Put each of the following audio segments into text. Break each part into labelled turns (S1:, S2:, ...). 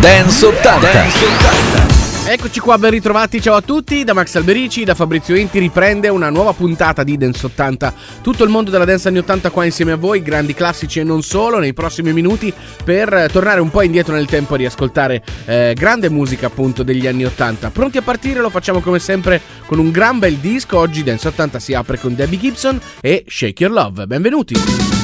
S1: Dance 80. Dance 80.
S2: Eccoci qua, ben ritrovati, ciao a tutti, da Max Alberici, da Fabrizio Enti riprende una nuova puntata di Dance 80. Tutto il mondo della dance anni 80 qua insieme a voi, grandi classici e non solo, nei prossimi minuti per tornare un po' indietro nel tempo e riascoltare eh, grande musica appunto degli anni 80. Pronti a partire, lo facciamo come sempre con un gran bel disco, oggi Dance 80 si apre con Debbie Gibson e Shake Your Love. Benvenuti!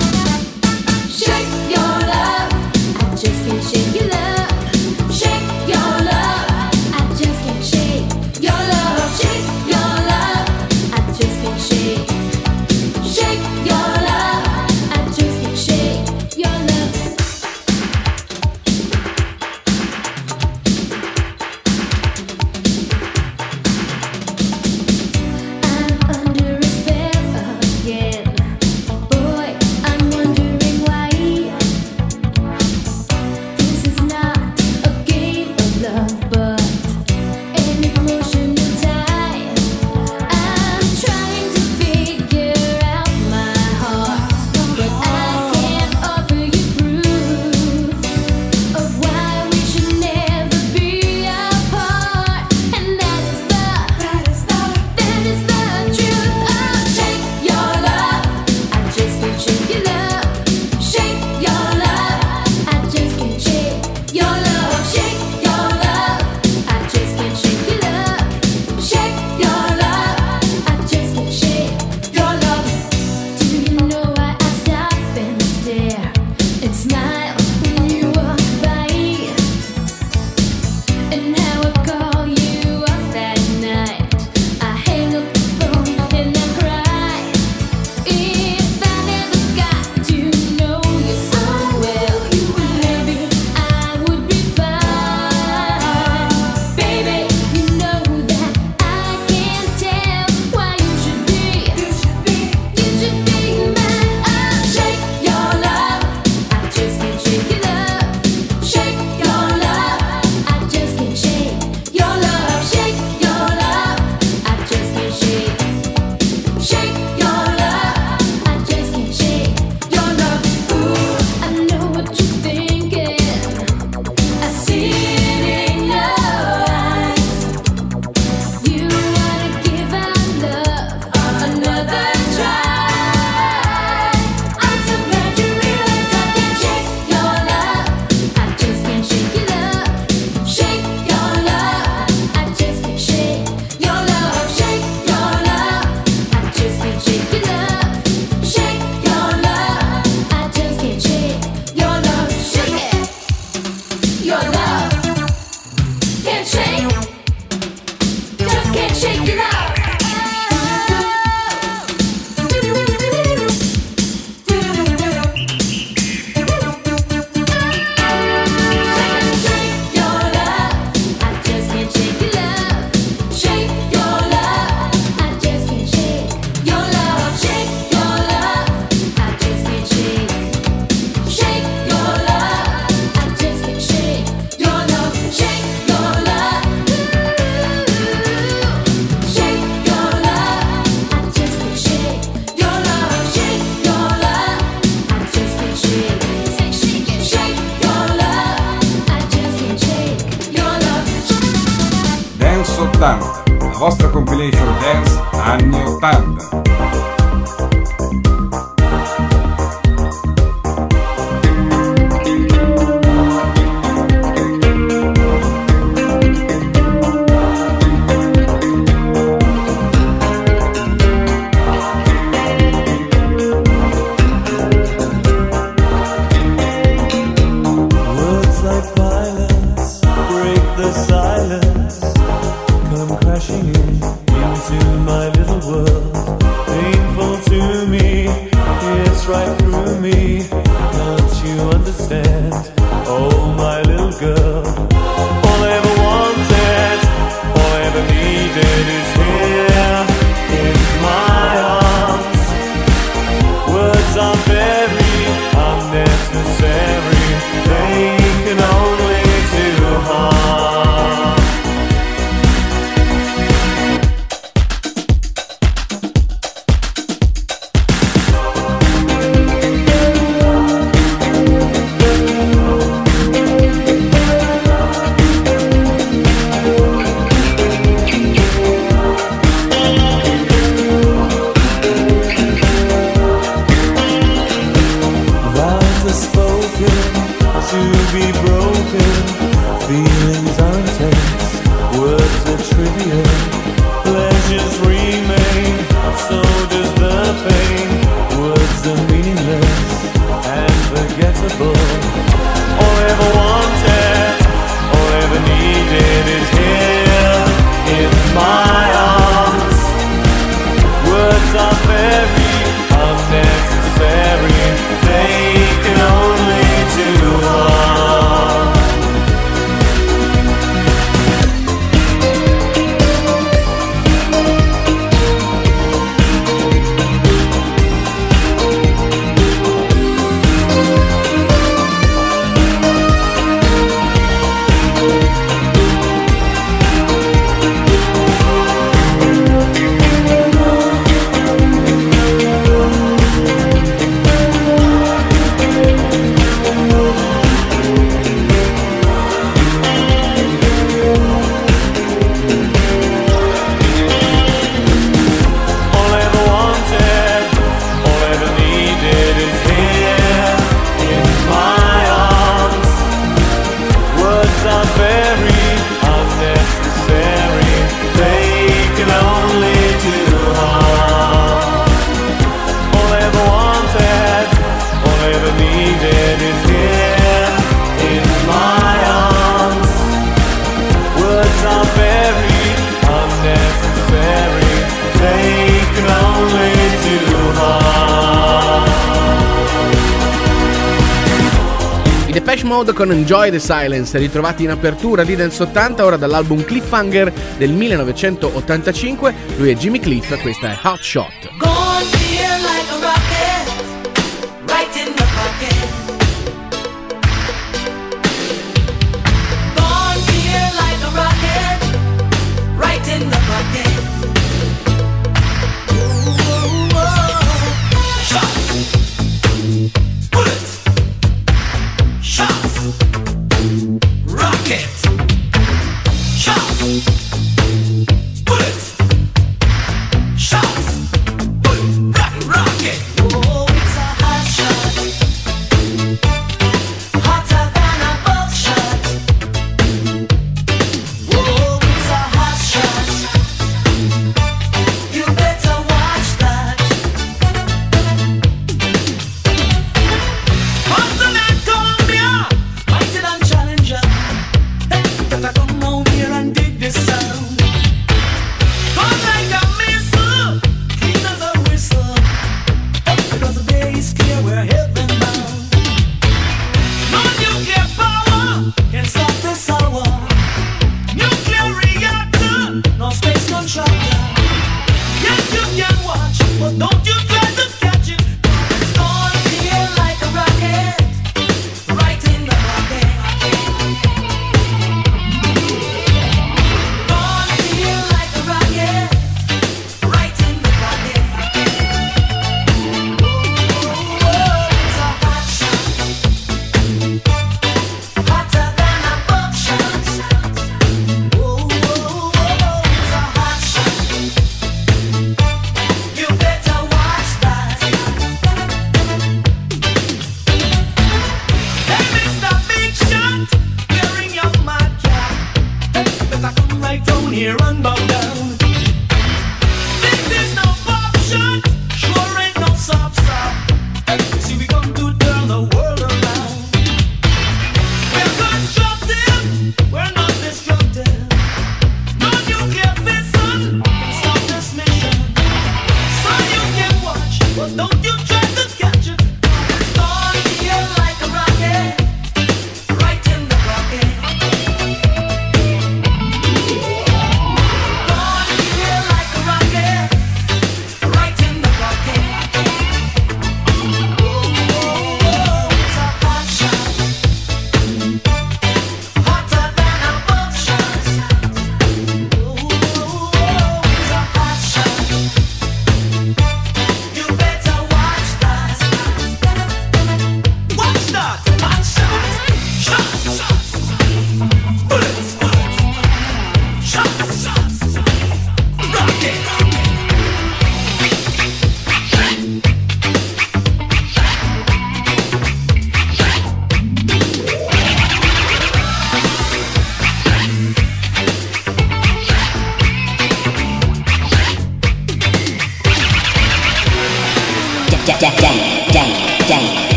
S3: Con Enjoy the Silence, ritrovati in apertura di Dance 80, ora dall'album Cliffhanger del 1985. Lui è Jimmy Cliff, questa è Hot Shot.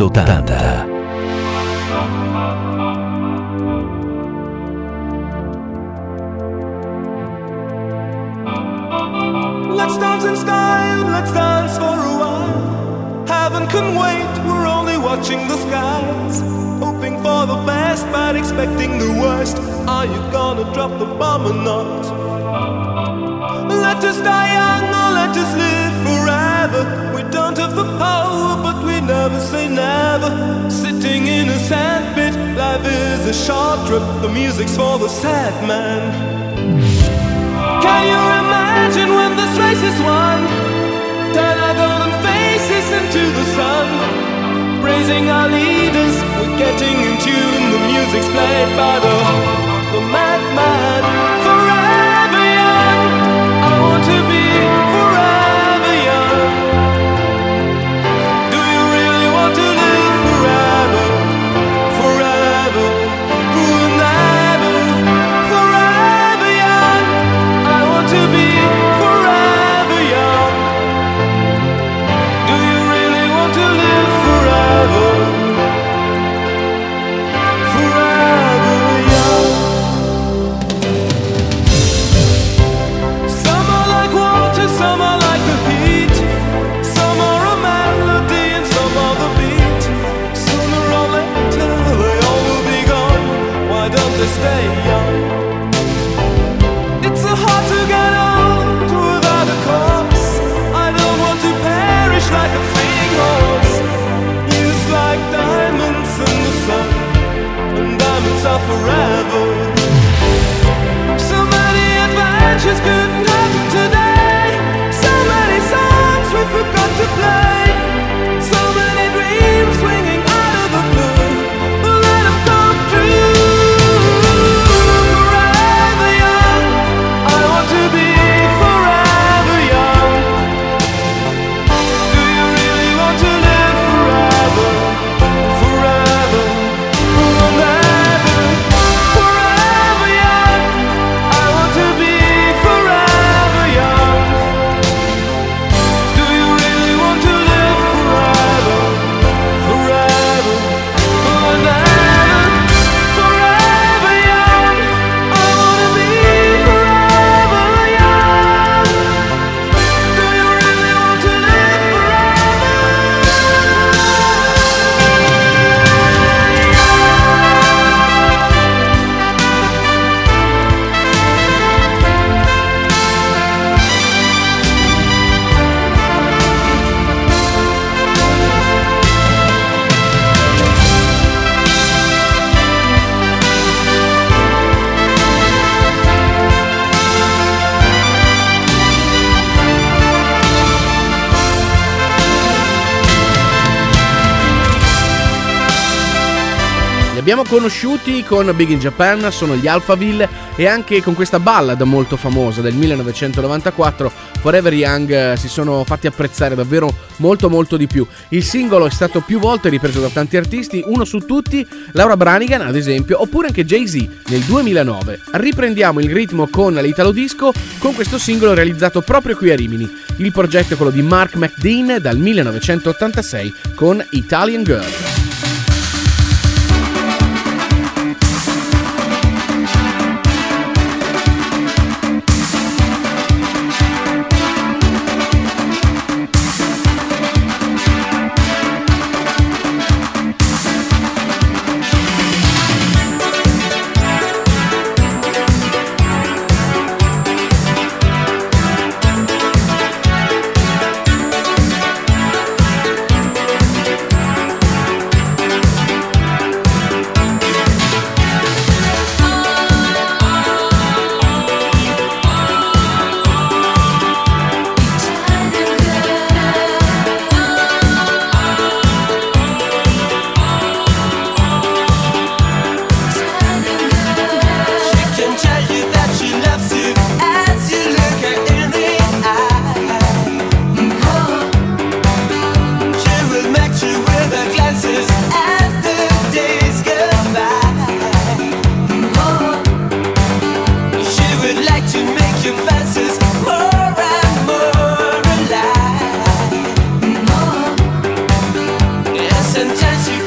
S4: resultada. conosciuti con Big in Japan sono gli Alphaville e anche con questa ballad molto famosa del 1994 Forever Young eh, si sono fatti apprezzare davvero molto molto di più. Il singolo è stato più volte ripreso da tanti artisti, uno su tutti Laura Branigan ad esempio, oppure anche Jay-Z nel 2009. Riprendiamo il ritmo con l'Italo Disco con questo singolo realizzato proprio qui a Rimini. Il progetto è quello di Mark McDean dal 1986 con Italian Girl.
S5: intense you.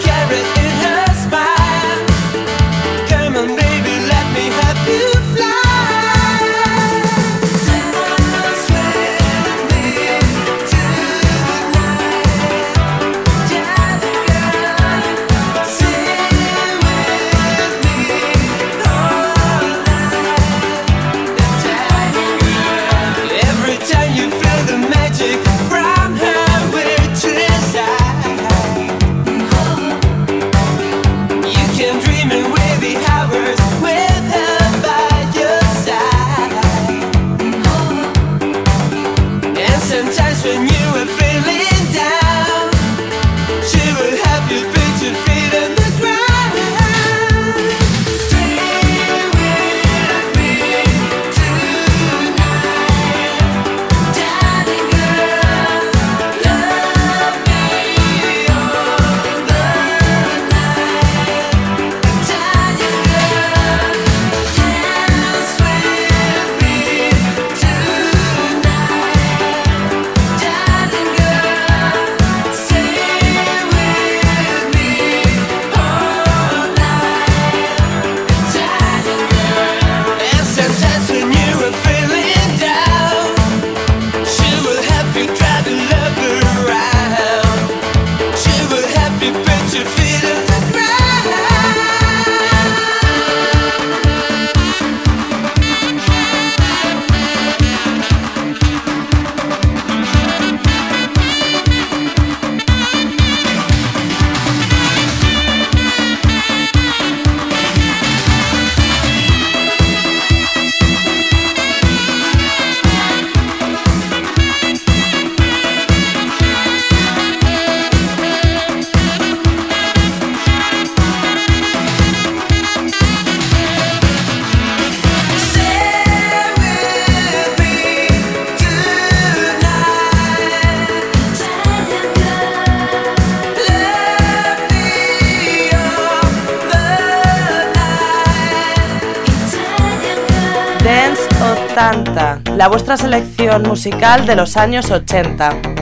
S5: Musical de los años 80.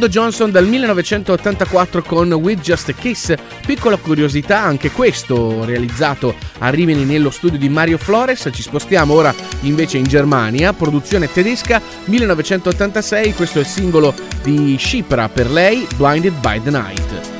S6: Orlando Johnson dal 1984 con With Just a Kiss. Piccola curiosità, anche questo realizzato a Rimini nello studio di Mario Flores. Ci spostiamo ora invece in Germania, produzione tedesca 1986. Questo è il singolo di Shipra per lei, Blinded by the Night.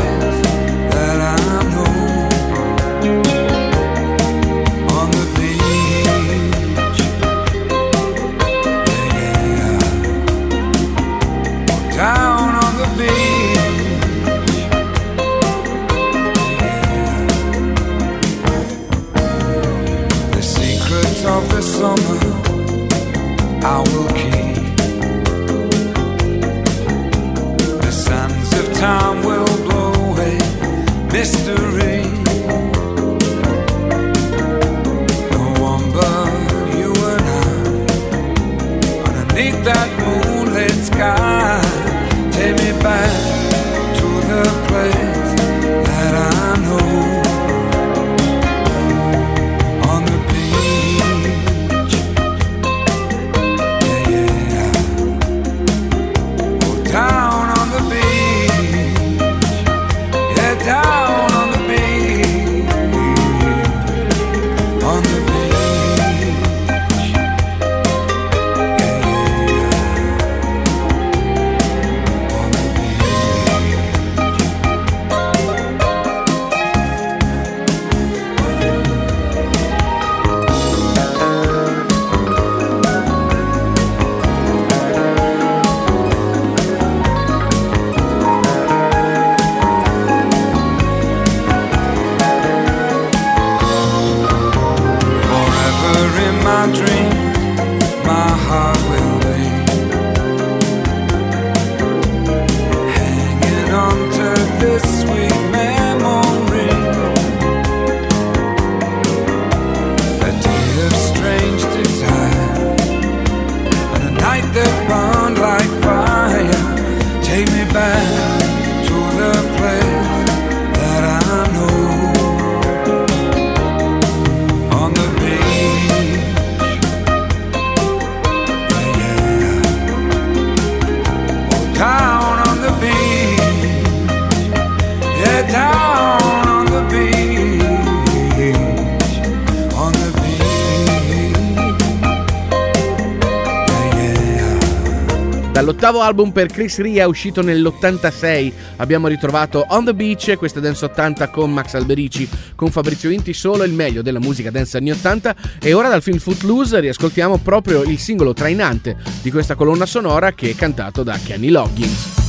S7: L'ottavo album per Chris Ria uscito nell'86. Abbiamo ritrovato On the Beach, questa dance 80 con Max Alberici, con Fabrizio Inti, solo il meglio della musica dance anni 80 e ora dal film Footloose riascoltiamo proprio il singolo trainante di questa colonna sonora che è cantato da Kenny Loggins.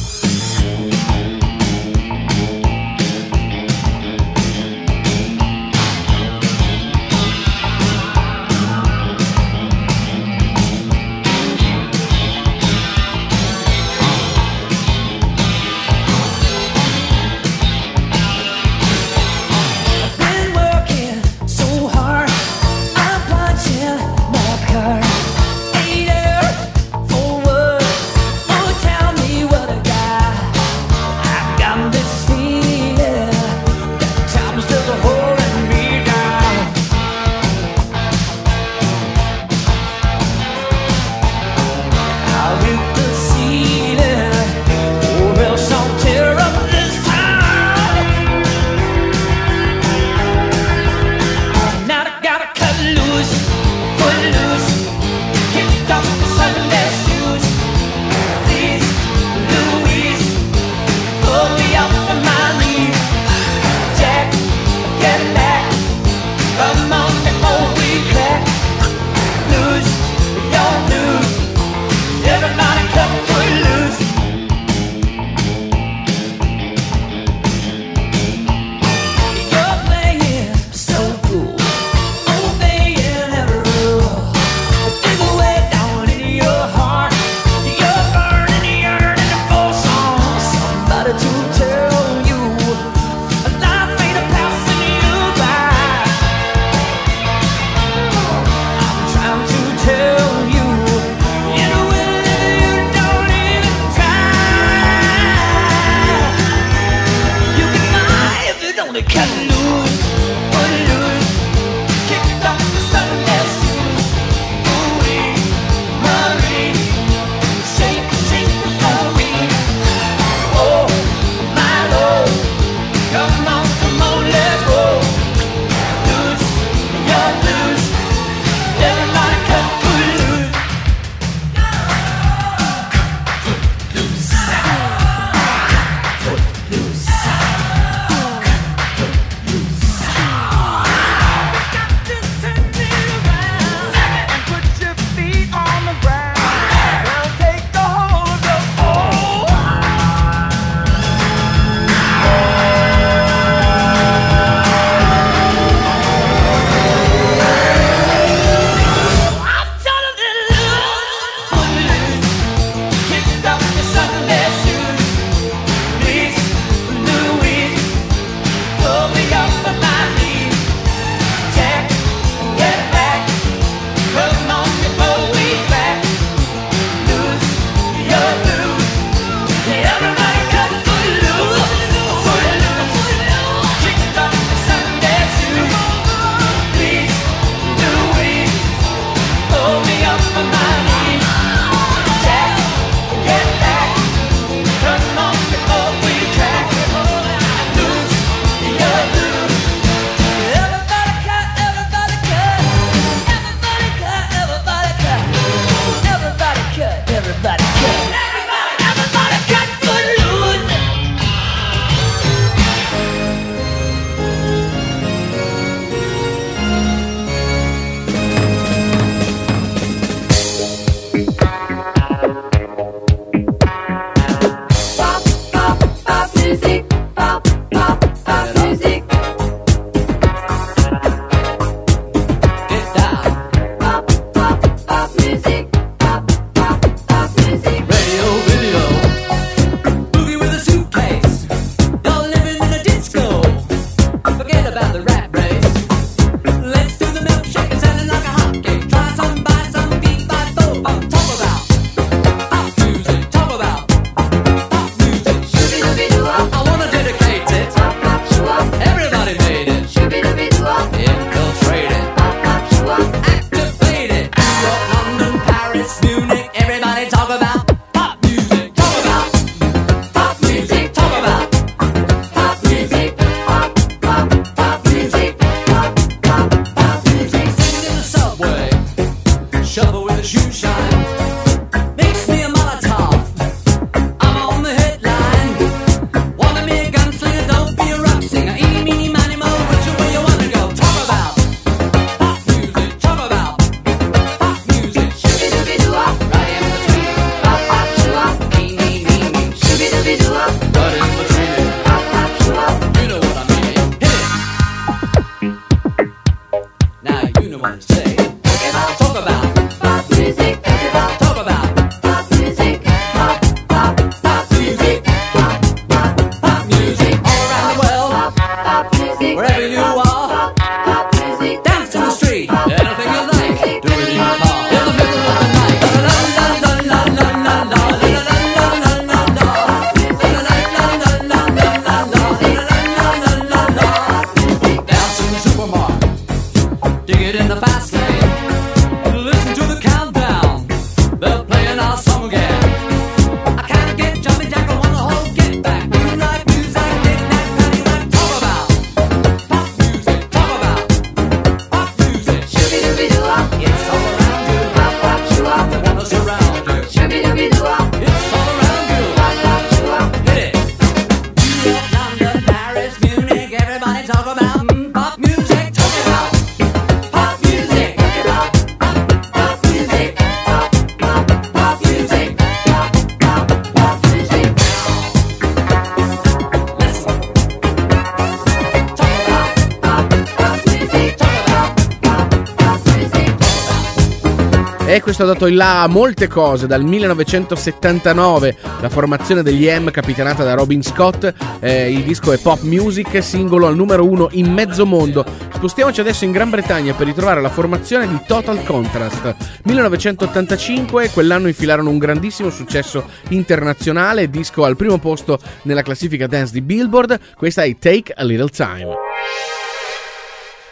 S6: questo ha dato il là a molte cose, dal 1979 la formazione degli M capitanata da Robin Scott, eh, il disco è pop music, singolo al numero uno in mezzo mondo. Spostiamoci adesso in Gran Bretagna per ritrovare la formazione di Total Contrast. 1985, quell'anno infilarono un grandissimo successo internazionale, disco al primo posto nella classifica dance di Billboard, questa è Take a Little Time.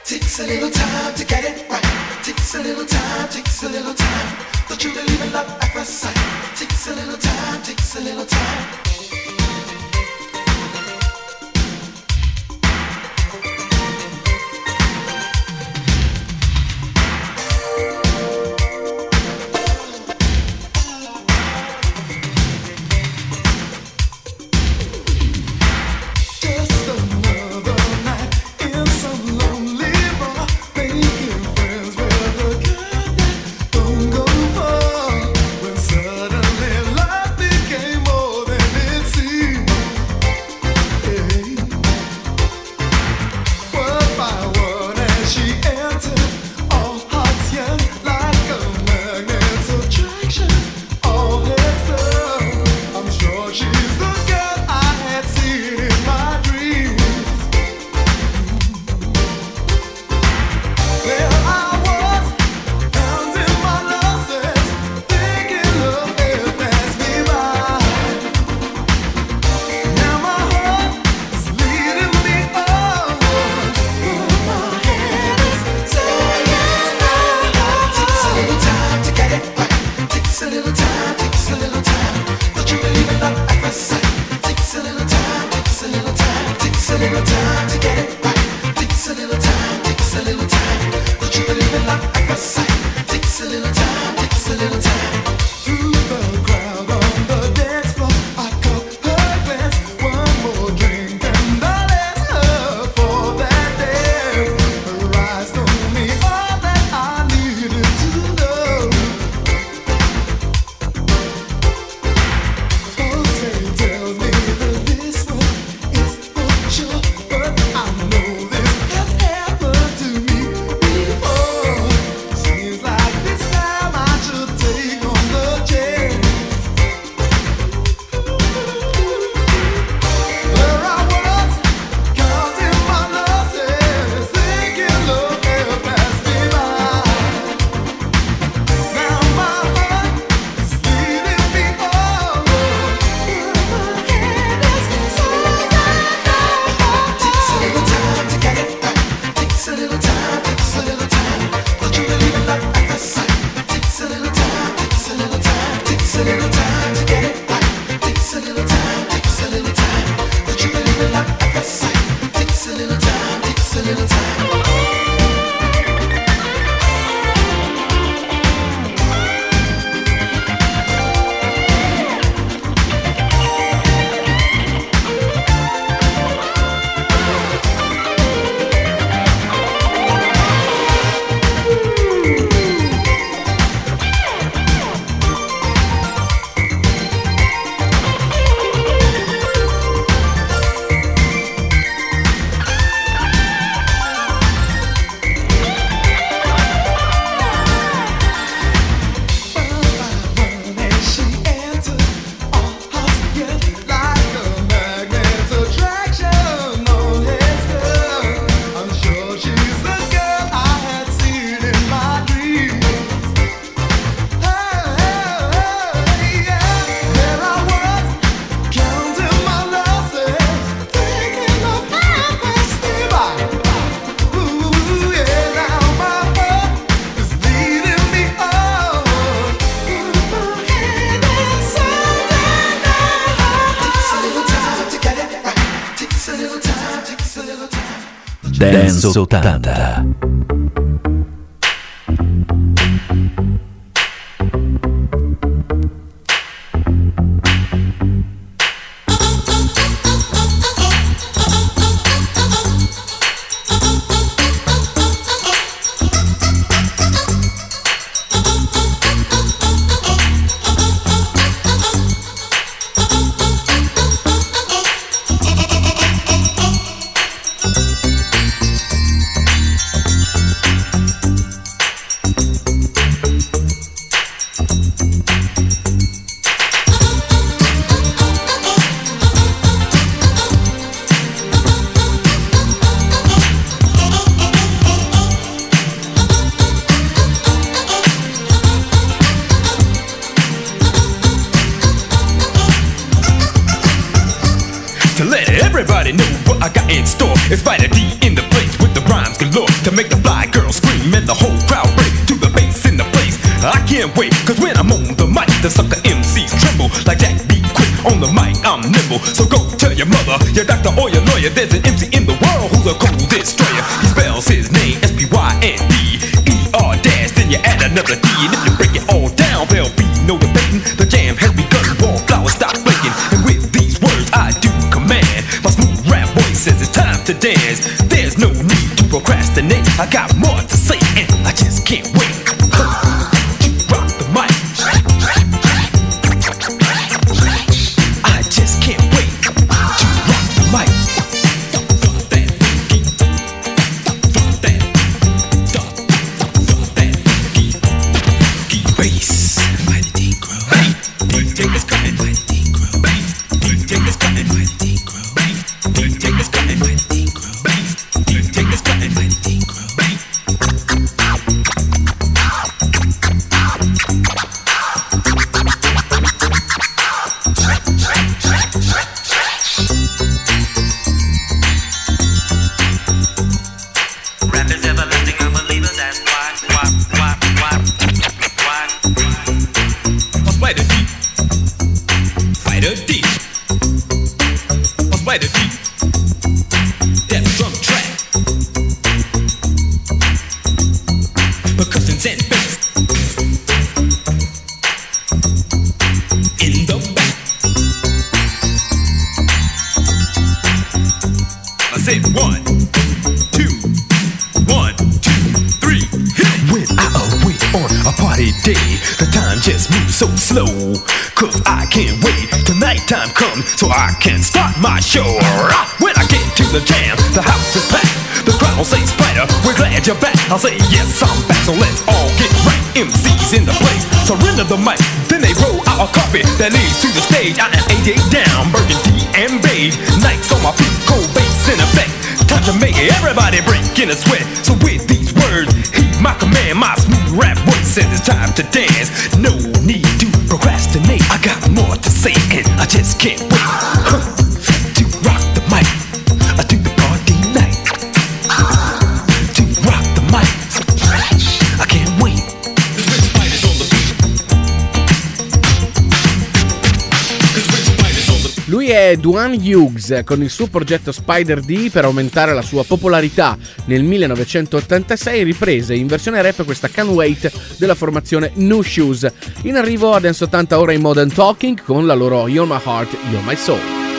S8: Takes a little time to get it right. Takes a little time to takes a little time. Don't you believe in love at first sight? Takes a little time, takes a little time. resultado. The time
S9: just moves so slow. Cause I can't wait till nighttime comes so I can start my show. When I get to the jam, the house is packed. The crowd says spider, we're glad you're back. I'll say yes, I'm back, so let's all get right. MC's in the place, surrender the mic. Then they roll out a carpet that leads to the stage. I am 88 down, burgundy and beige. Nights on my feet, cold bass in effect. Time to make everybody break in a sweat. So with these words, heed my command, my smooth rap once and it's time to dance. No need to procrastinate. I got more to say and I just can't wait. Huh.
S10: è Duane Hughes con il suo progetto Spider-D per aumentare la sua popolarità. Nel 1986 riprese in versione rap questa Can Wait della formazione New Shoes. In arrivo a Dance 80 ora in Modern Talking con la loro You're My Heart, You're My Soul.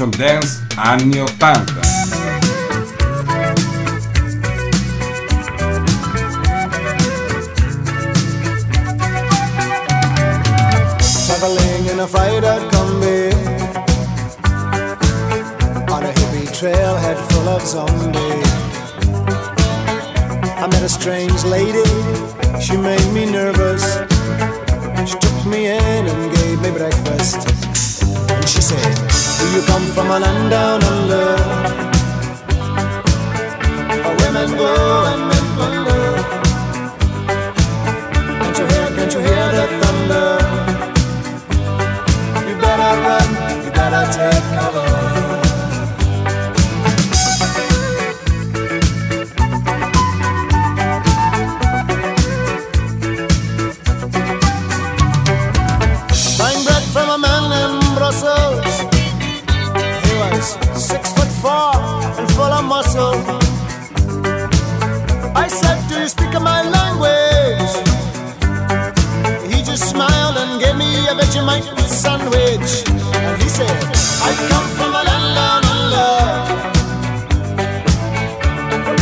S11: Evolution
S12: Dance, anni
S13: He was six foot four and full of muscle. I said, Do you speak my language? He just smiled and gave me a Vegemite sandwich. And he said, I come from a land down under.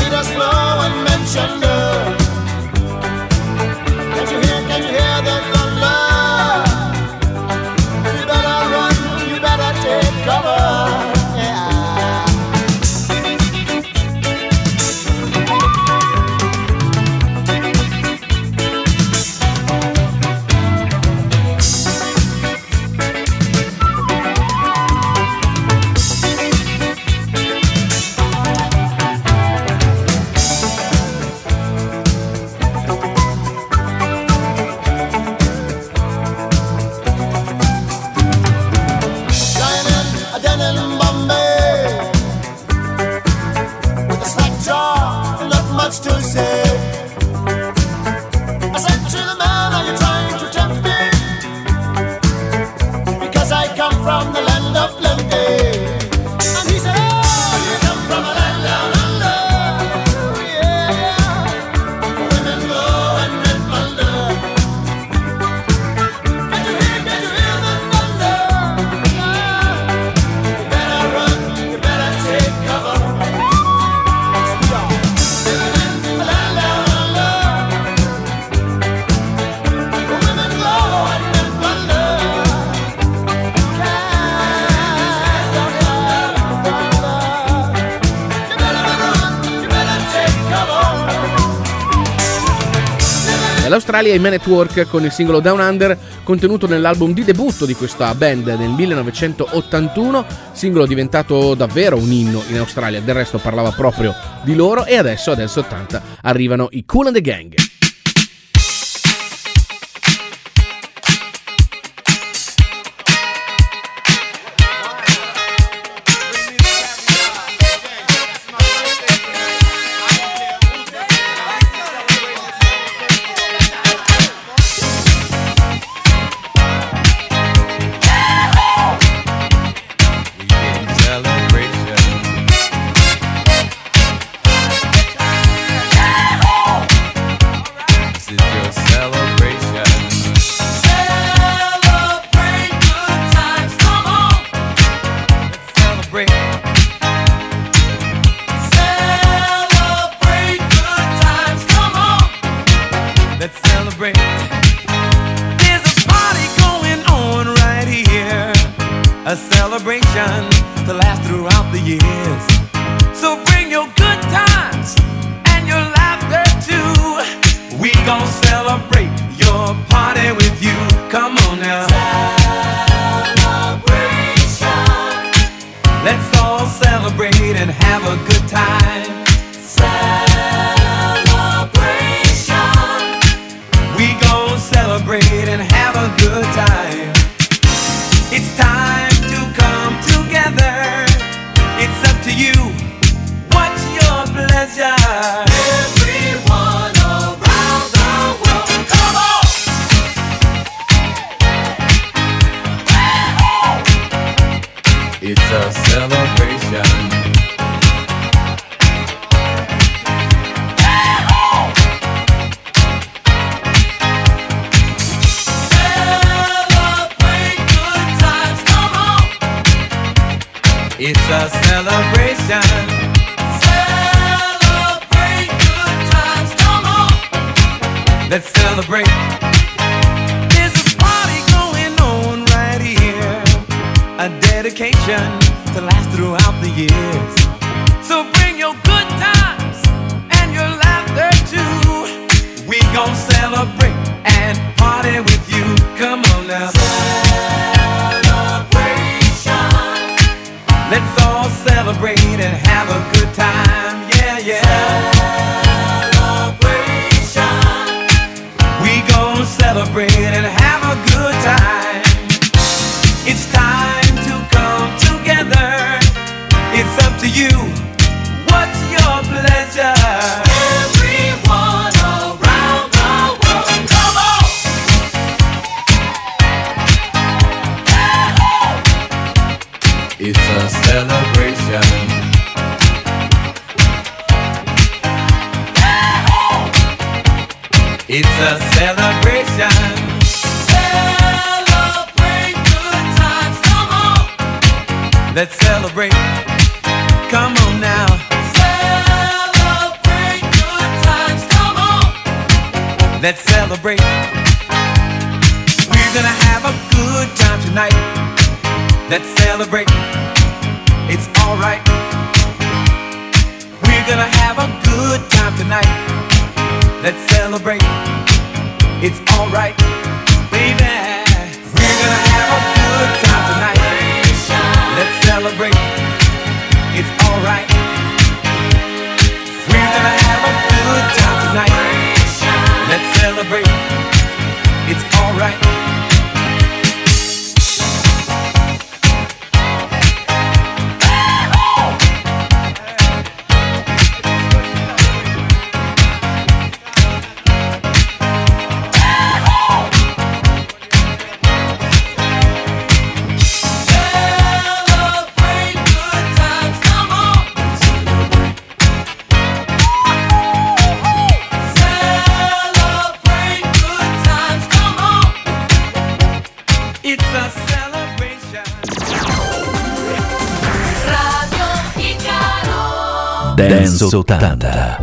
S14: Leaders flow and mentioned. Australia i Man at Work con il singolo Down Under contenuto nell'album di debutto di questa band nel 1981, singolo diventato davvero un inno in Australia, del resto parlava proprio di loro e adesso, adesso 80, arrivano i Cool and the Gang.
S15: Let's celebrate. It's alright.
S1: Zoltanda.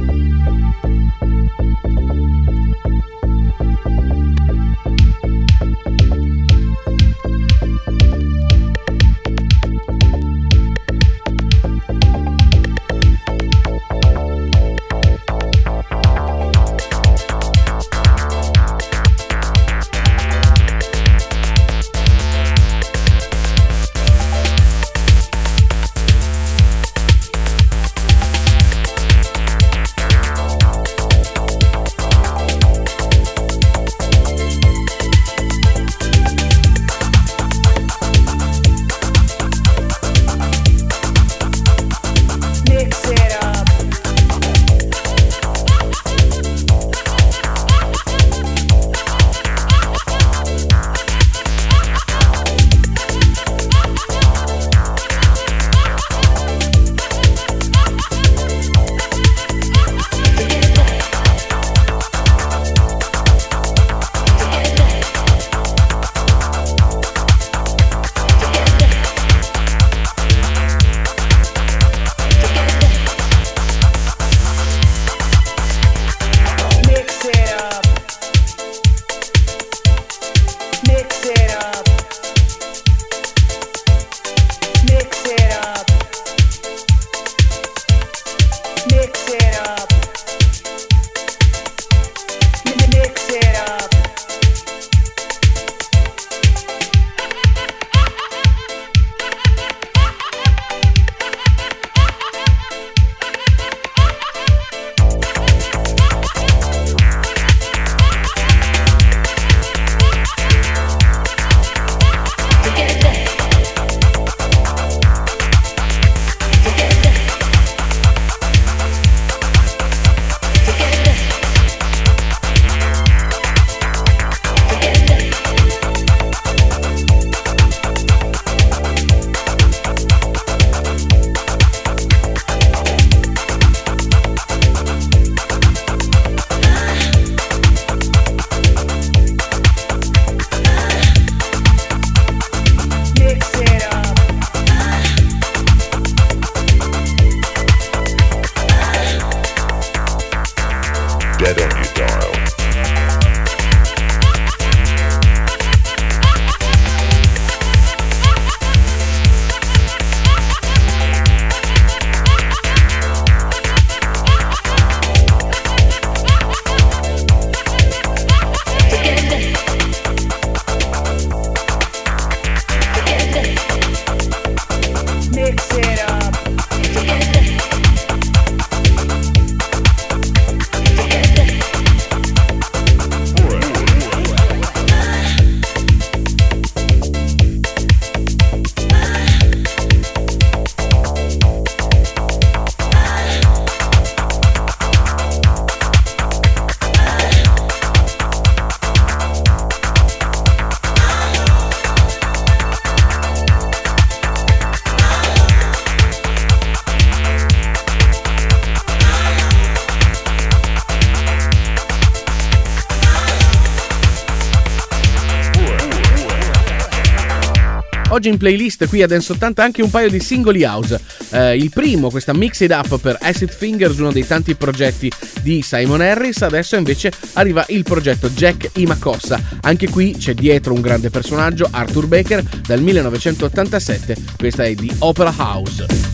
S6: Oggi in playlist qui a Dance 80 anche un paio di singoli house. Eh, il primo, questa Mix It Up per Acid Fingers, uno dei tanti progetti di Simon Harris. Adesso invece arriva il progetto Jack Imacossa. Anche qui c'è dietro un grande personaggio, Arthur Baker, dal 1987. Questa è di Opera House.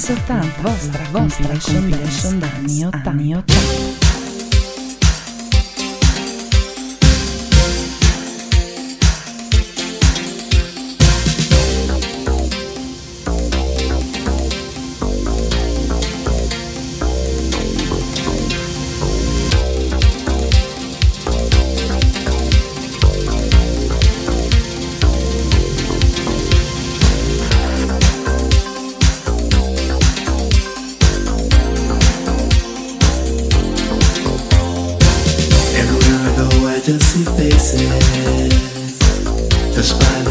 S16: Dance 80, Dance 80 vostra, vostra compilation d'anni 80.
S6: see faces. That's.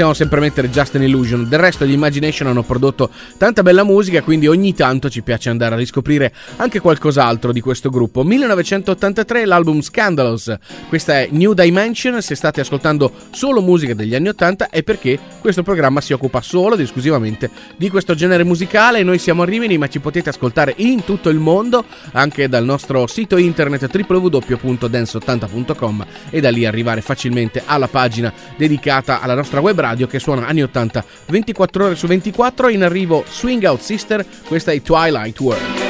S6: Possiamo sempre mettere Just an Illusion, del resto gli Imagination hanno prodotto tanta bella musica, quindi ogni tanto ci piace andare a riscoprire anche qualcos'altro di questo gruppo. 1983 l'album Scandalous, questa è New Dimension, se state ascoltando solo musica degli anni 80 è perché questo programma si occupa solo ed esclusivamente di questo genere musicale, noi siamo a Rimini ma ci potete ascoltare in tutto il mondo, anche dal nostro sito internet www.dance80.com e da lì arrivare facilmente alla pagina dedicata alla nostra web radio che suona anni 80 24 ore su 24 in arrivo Swing Out Sister questa è Twilight World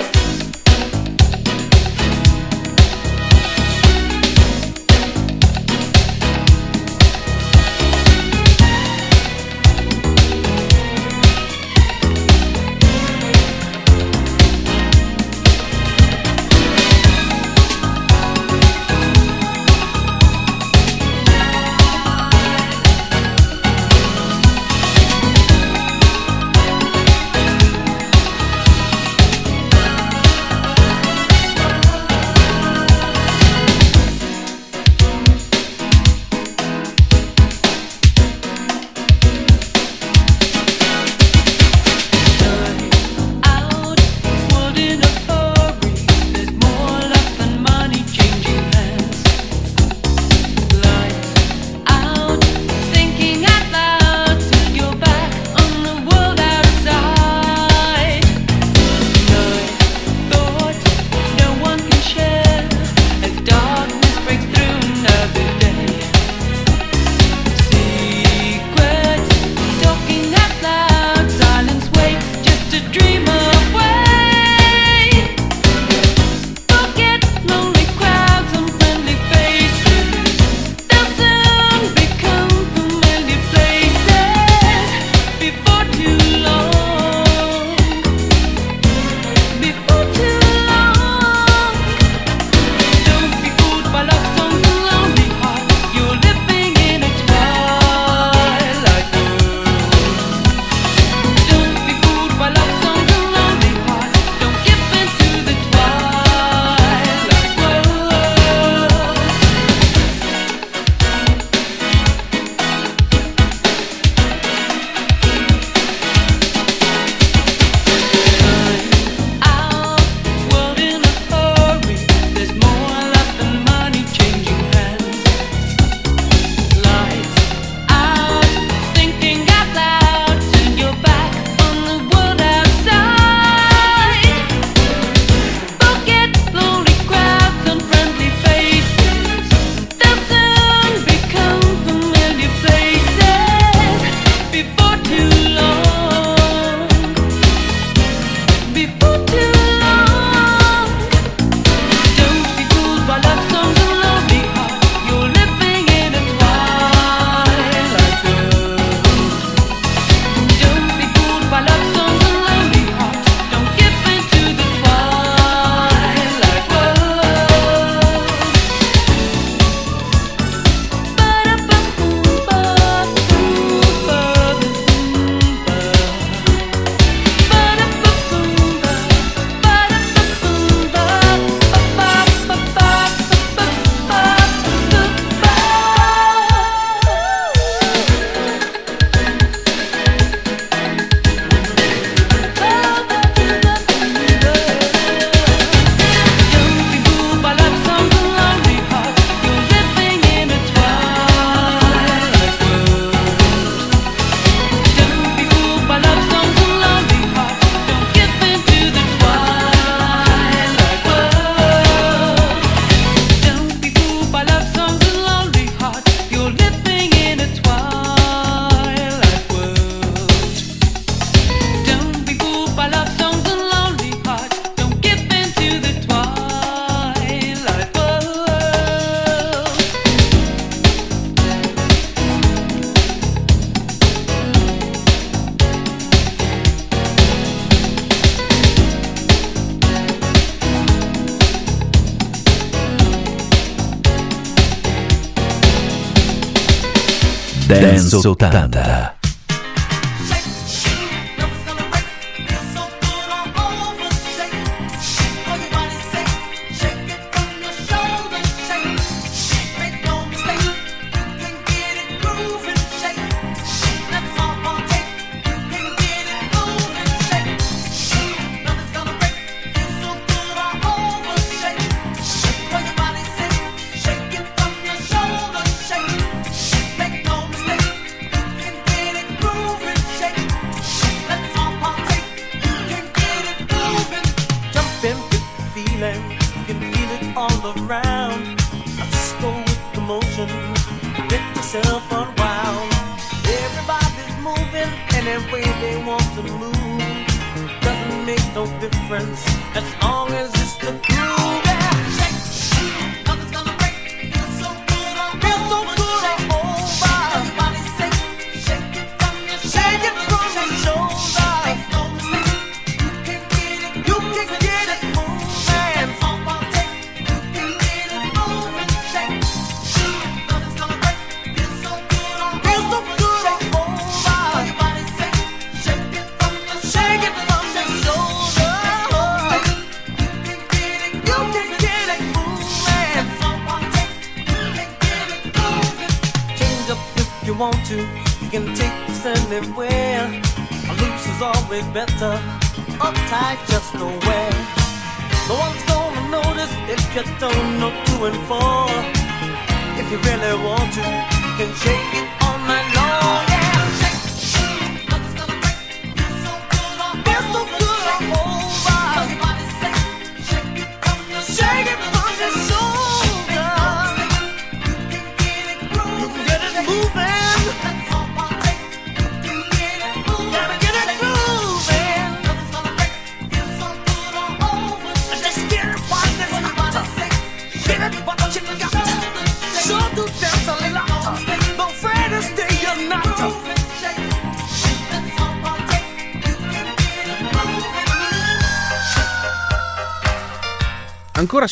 S17: resultado.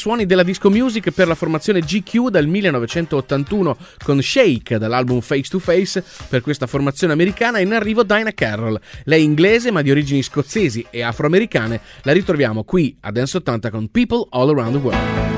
S17: suoni della disco music per la formazione GQ dal 1981 con Shake dall'album Face to Face. Per questa formazione americana è in arrivo Dinah Carroll. Lei è inglese ma di origini scozzesi e afroamericane. La ritroviamo qui a Dance 80 con People All Around the World.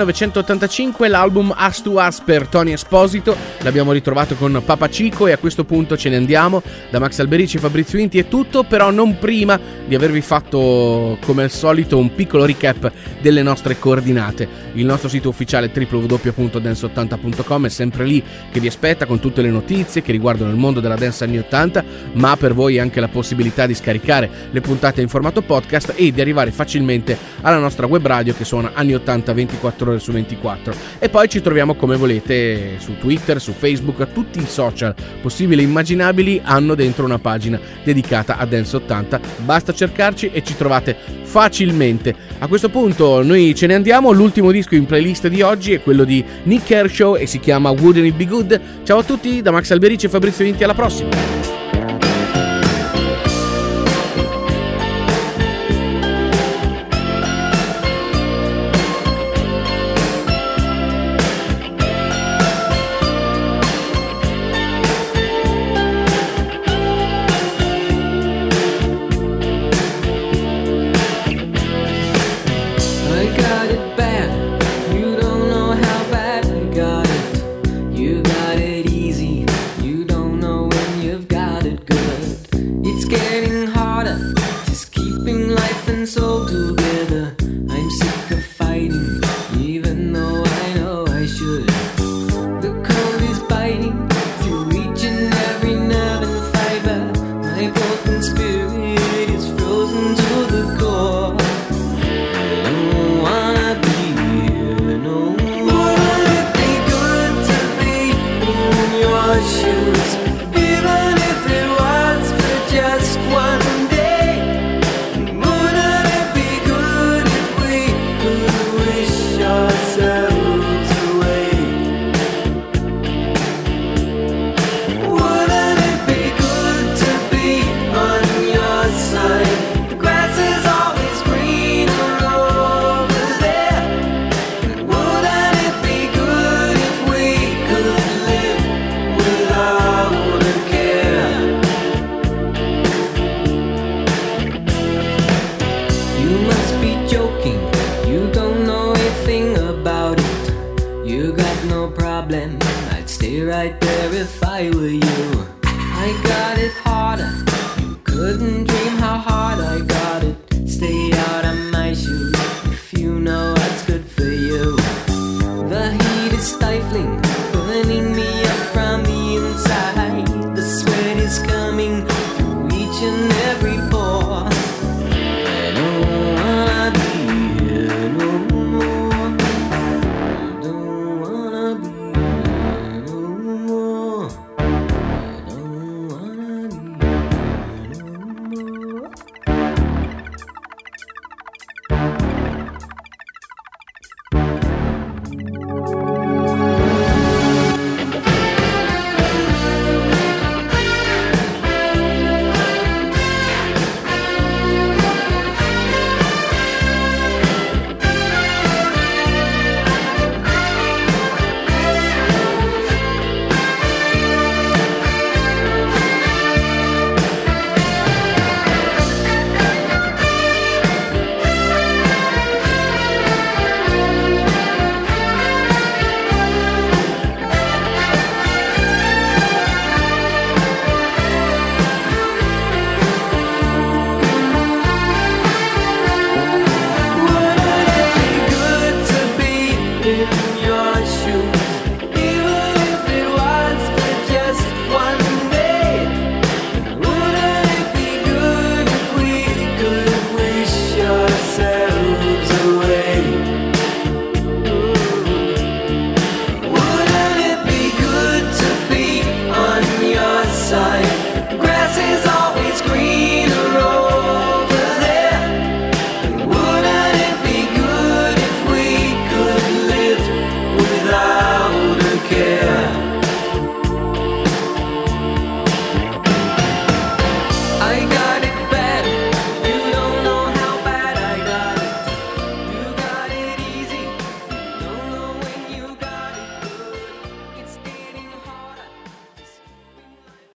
S6: going to 1985 l'album As to Us per Tony Esposito, l'abbiamo ritrovato con Papa Cico e a questo punto ce ne andiamo. Da Max Alberici e Fabrizio Inti è tutto, però non prima di avervi fatto come al solito un piccolo recap delle nostre coordinate. Il nostro sito ufficiale www.dance80.com è sempre lì che vi aspetta con tutte le notizie che riguardano il mondo della dance anni 80, ma per voi anche la possibilità di scaricare le puntate in formato podcast e di arrivare facilmente alla nostra web radio che suona anni 80
S10: 24 ore su su 24. E poi ci troviamo come volete su Twitter, su Facebook, tutti i social possibili e immaginabili hanno dentro una pagina dedicata a Dance 80. Basta cercarci e ci trovate facilmente. A questo punto noi ce ne andiamo, l'ultimo disco in playlist di oggi è quello di Nick Kershaw e si chiama Wouldn't It Be Good. Ciao a tutti da Max Alberici e Fabrizio Vinti, alla prossima!